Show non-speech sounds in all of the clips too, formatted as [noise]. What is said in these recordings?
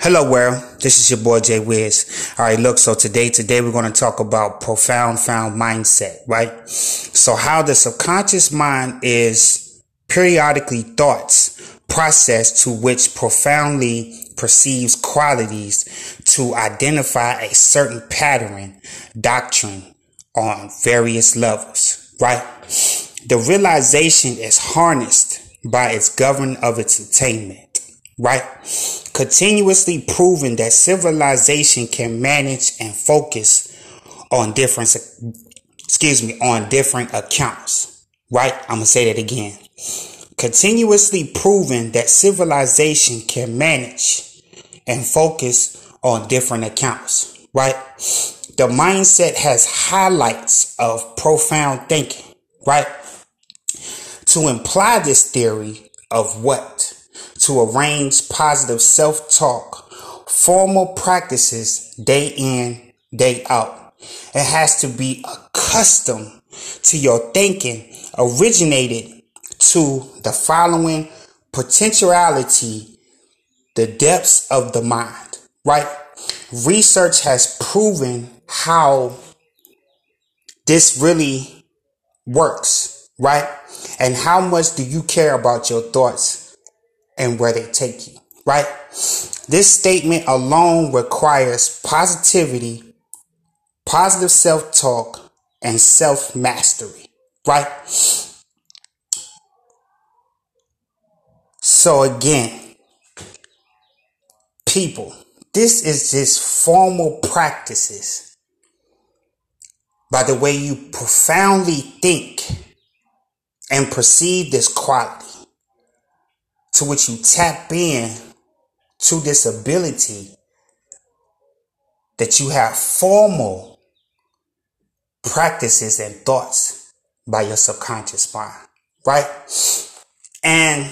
Hello world, this is your boy Jay Wiz. Alright, look, so today, today we're going to talk about profound found mindset, right? So how the subconscious mind is periodically thoughts processed to which profoundly perceives qualities to identify a certain pattern, doctrine on various levels, right? The realization is harnessed by its government of its attainment, right? Continuously proving that civilization can manage and focus on different, excuse me, on different accounts, right? I'm going to say that again. Continuously proving that civilization can manage and focus on different accounts, right? The mindset has highlights of profound thinking, right? To imply this theory of what? To arrange positive self talk, formal practices day in, day out. It has to be accustomed to your thinking originated to the following potentiality, the depths of the mind, right? Research has proven how this really works, right? And how much do you care about your thoughts and where they take you, right? This statement alone requires positivity, positive self talk, and self mastery, right? So, again, people, this is just formal practices by the way you profoundly think and perceive this quality to which you tap in to this ability that you have formal practices and thoughts by your subconscious mind, right? And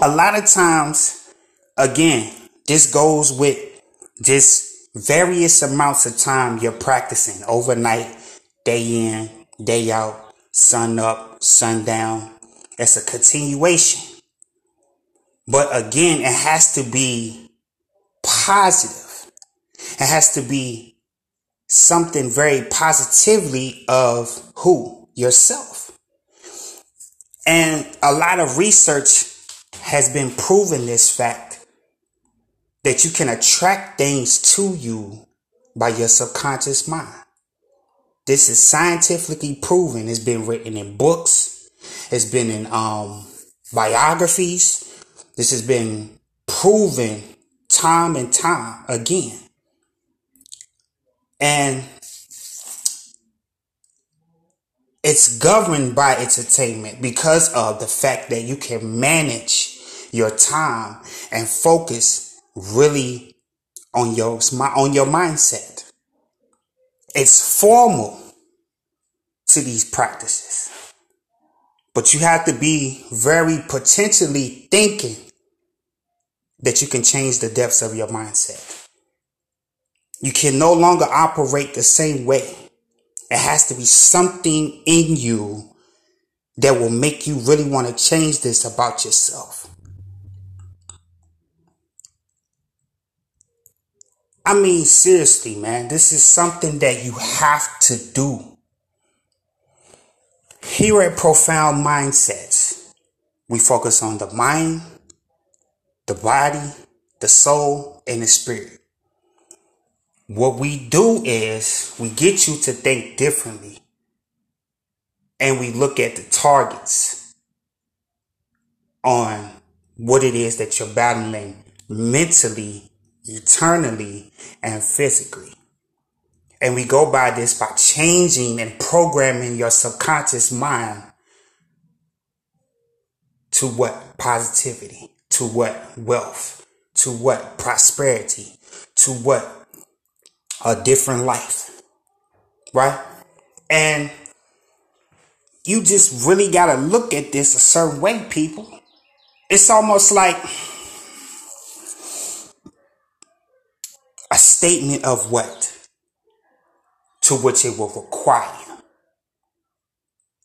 a lot of times, again, this goes with just various amounts of time you're practicing overnight, day in, day out, sun up, sundown. It's a continuation. But again, it has to be positive. It has to be something very positively of who? Yourself. And a lot of research has been proving this fact that you can attract things to you by your subconscious mind. This is scientifically proven. It's been written in books. It's been in um, biographies. This has been proven time and time again. And it's governed by its attainment because of the fact that you can manage your time and focus really on your on your mindset. It's formal to these practices. But you have to be very potentially thinking that you can change the depths of your mindset. You can no longer operate the same way. It has to be something in you that will make you really want to change this about yourself. I mean, seriously, man, this is something that you have to do. Here at Profound Mindsets, we focus on the mind, the body, the soul, and the spirit. What we do is we get you to think differently. And we look at the targets on what it is that you're battling mentally eternally and physically. And we go by this by changing and programming your subconscious mind to what? Positivity, to what? Wealth, to what? Prosperity, to what? A different life. Right? And you just really got to look at this a certain way, people. It's almost like a statement of what? To which it will require.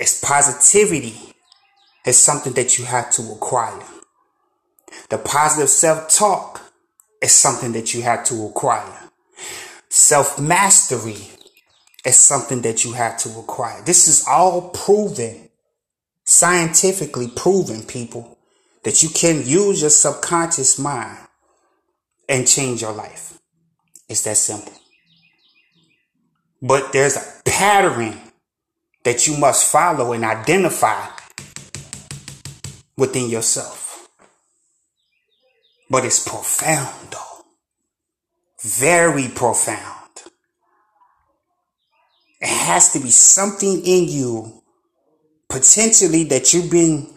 It's positivity. It's something that you have to acquire. The positive self talk is something that you have to acquire. Self mastery is something that you have to acquire. This is all proven, scientifically proven, people, that you can use your subconscious mind and change your life. It's that simple. But there's a pattern that you must follow and identify within yourself. But it's profound though. Very profound. It has to be something in you potentially that you've been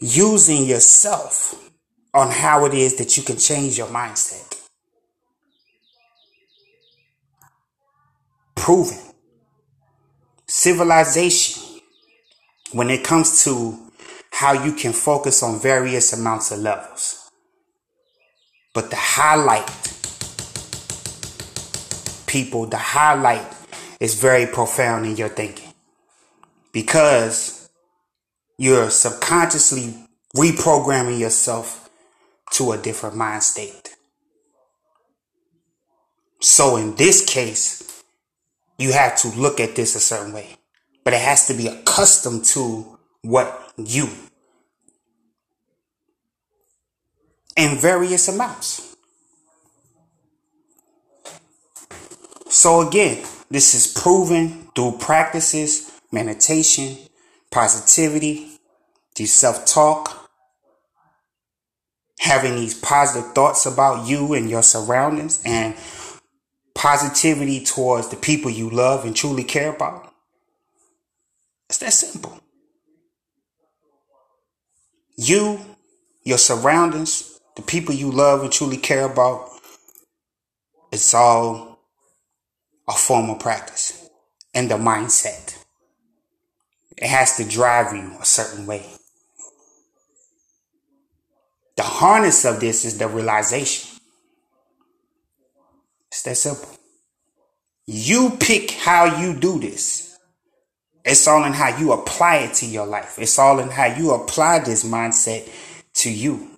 using yourself on how it is that you can change your mindset. Proven. Civilization, when it comes to how you can focus on various amounts of levels. But the highlight, people, the highlight is very profound in your thinking because you're subconsciously reprogramming yourself to a different mind state. So in this case, you have to look at this a certain way, but it has to be accustomed to what you in various amounts. So again, this is proven through practices, meditation, positivity, through self-talk, having these positive thoughts about you and your surroundings and positivity towards the people you love and truly care about. It's that simple. You, your surroundings, the people you love and truly care about, it's all a form of practice and the mindset. It has to drive you a certain way. The harness of this is the realization. It's that simple. You pick how you do this. It's all in how you apply it to your life. It's all in how you apply this mindset to you.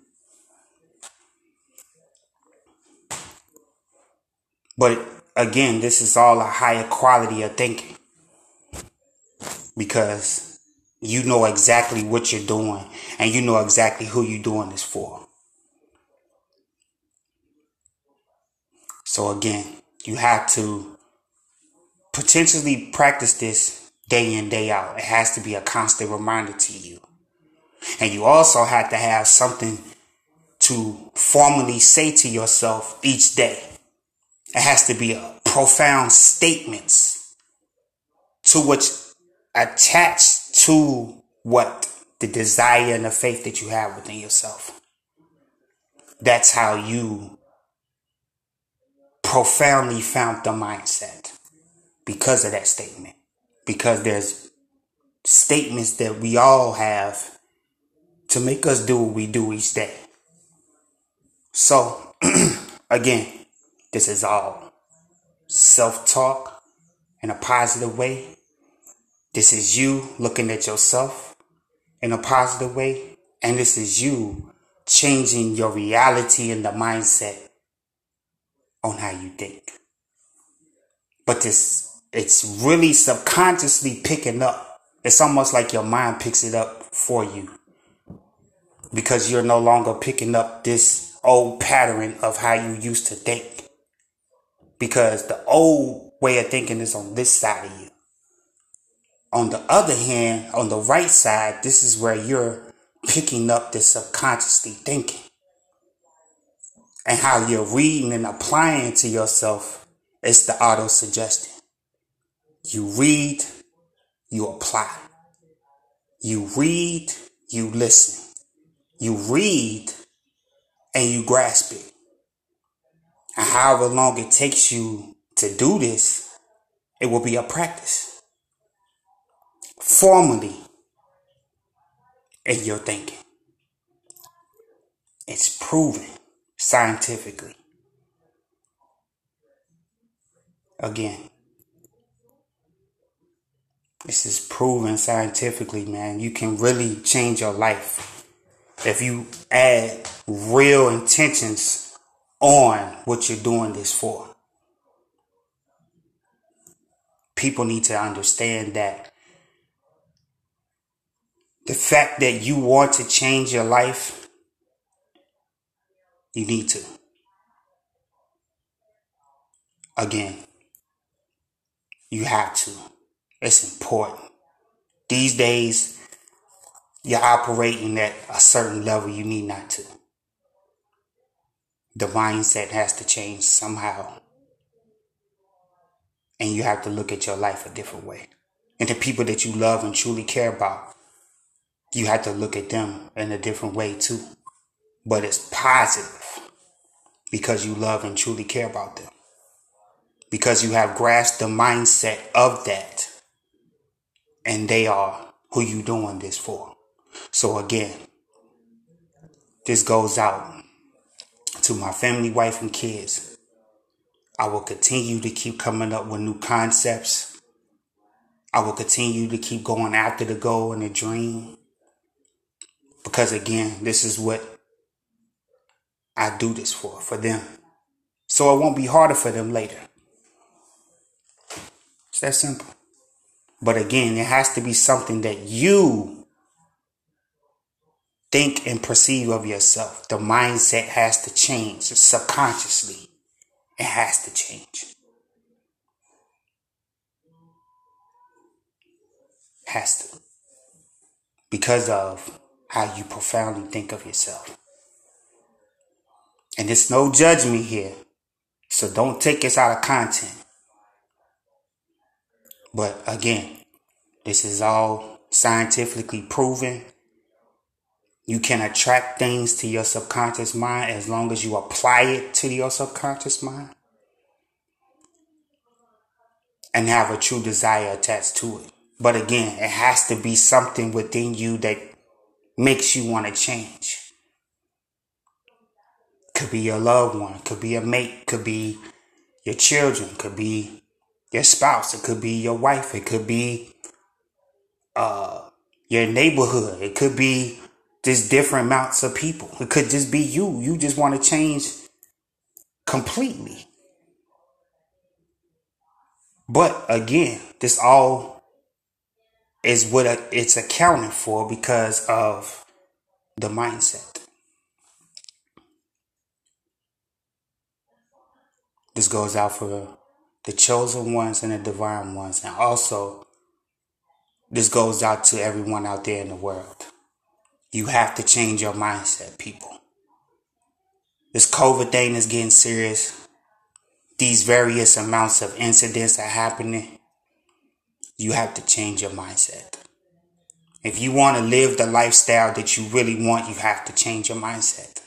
But again, this is all a higher quality of thinking because you know exactly what you're doing and you know exactly who you're doing this for. So again, you have to potentially practice this day in, day out. It has to be a constant reminder to you. And you also have to have something to formally say to yourself each day. It has to be a profound statements to which attached to what the desire and the faith that you have within yourself. That's how you profoundly found the mindset because of that statement. Because there's statements that we all have to make us do what we do each day. So, [clears throat] again, this is all self talk in a positive way. This is you looking at yourself in a positive way. And this is you changing your reality and the mindset on how you think. But this it's really subconsciously picking up. It's almost like your mind picks it up for you because you're no longer picking up this old pattern of how you used to think. Because the old way of thinking is on this side of you. On the other hand, on the right side, this is where you're picking up this subconsciously thinking. And how you're reading and applying to yourself is the auto suggestion. You read, you apply. You read, you listen. You read, and you grasp it. And however long it takes you to do this, it will be a practice. Formally in your thinking. It's proven scientifically. Again, this is proven scientifically, man. You can really change your life if you add real intentions on what you're doing this for. People need to understand that the fact that you want to change your life, you need to. Again, you have to. It's important. These days, you're operating at a certain level you need not to. The mindset has to change somehow. And you have to look at your life a different way. And the people that you love and truly care about, you have to look at them in a different way too. But it's positive because you love and truly care about them. Because you have grasped the mindset of that. And they are who you doing this for. So again, this goes out to my family, wife, and kids. I will continue to keep coming up with new concepts. I will continue to keep going after the goal and the dream. Because again, this is what I do this for, for them. So it won't be harder for them later. It's that simple. But again, it has to be something that you think and perceive of yourself. The mindset has to change subconsciously. It has to change. Has to. Because of how you profoundly think of yourself. And there's no judgment here. So don't take this out of content. But again, this is all scientifically proven you can attract things to your subconscious mind as long as you apply it to your subconscious mind and have a true desire attached to it. But again, it has to be something within you that makes you want to change. Could be your loved one, could be a mate, could be your children, could be your spouse, it could be your wife, it could be uh, your neighborhood, it could be just different amounts of people. It could just be you. You just want to change completely. But again, this all is what it's accounted for because of the mindset. This goes out for the chosen ones and the divine ones. And also, this goes out to everyone out there in the world. You have to change your mindset, people. This COVID thing is getting serious. These various amounts of incidents are happening. You have to change your mindset. If you want to live the lifestyle that you really want, you have to change your mindset.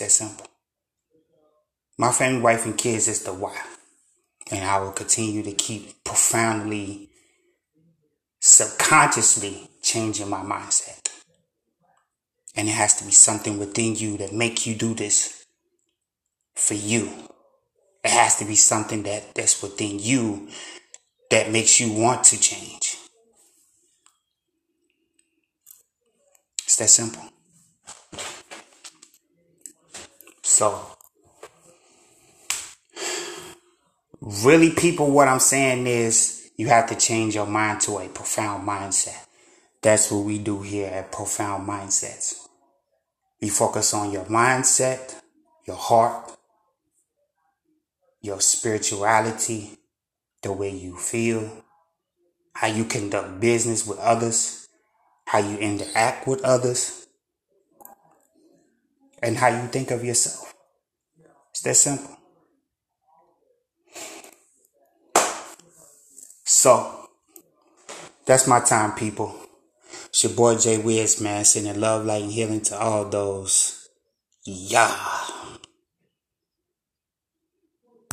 It's that simple. My family, wife, and kids is the why. And I will continue to keep profoundly subconsciously changing my mindset. And it has to be something within you that make you do this for you. It has to be something that, that's within you that makes you want to change. It's that simple. So, really, people, what I'm saying is you have to change your mind to a profound mindset. That's what we do here at Profound Mindsets. We focus on your mindset, your heart, your spirituality, the way you feel, how you conduct business with others, how you interact with others, and how you think of yourself. It's that simple. So, that's my time, people. It's your boy Jay Wiz, man, sending love, light, and healing to all those. Yeah.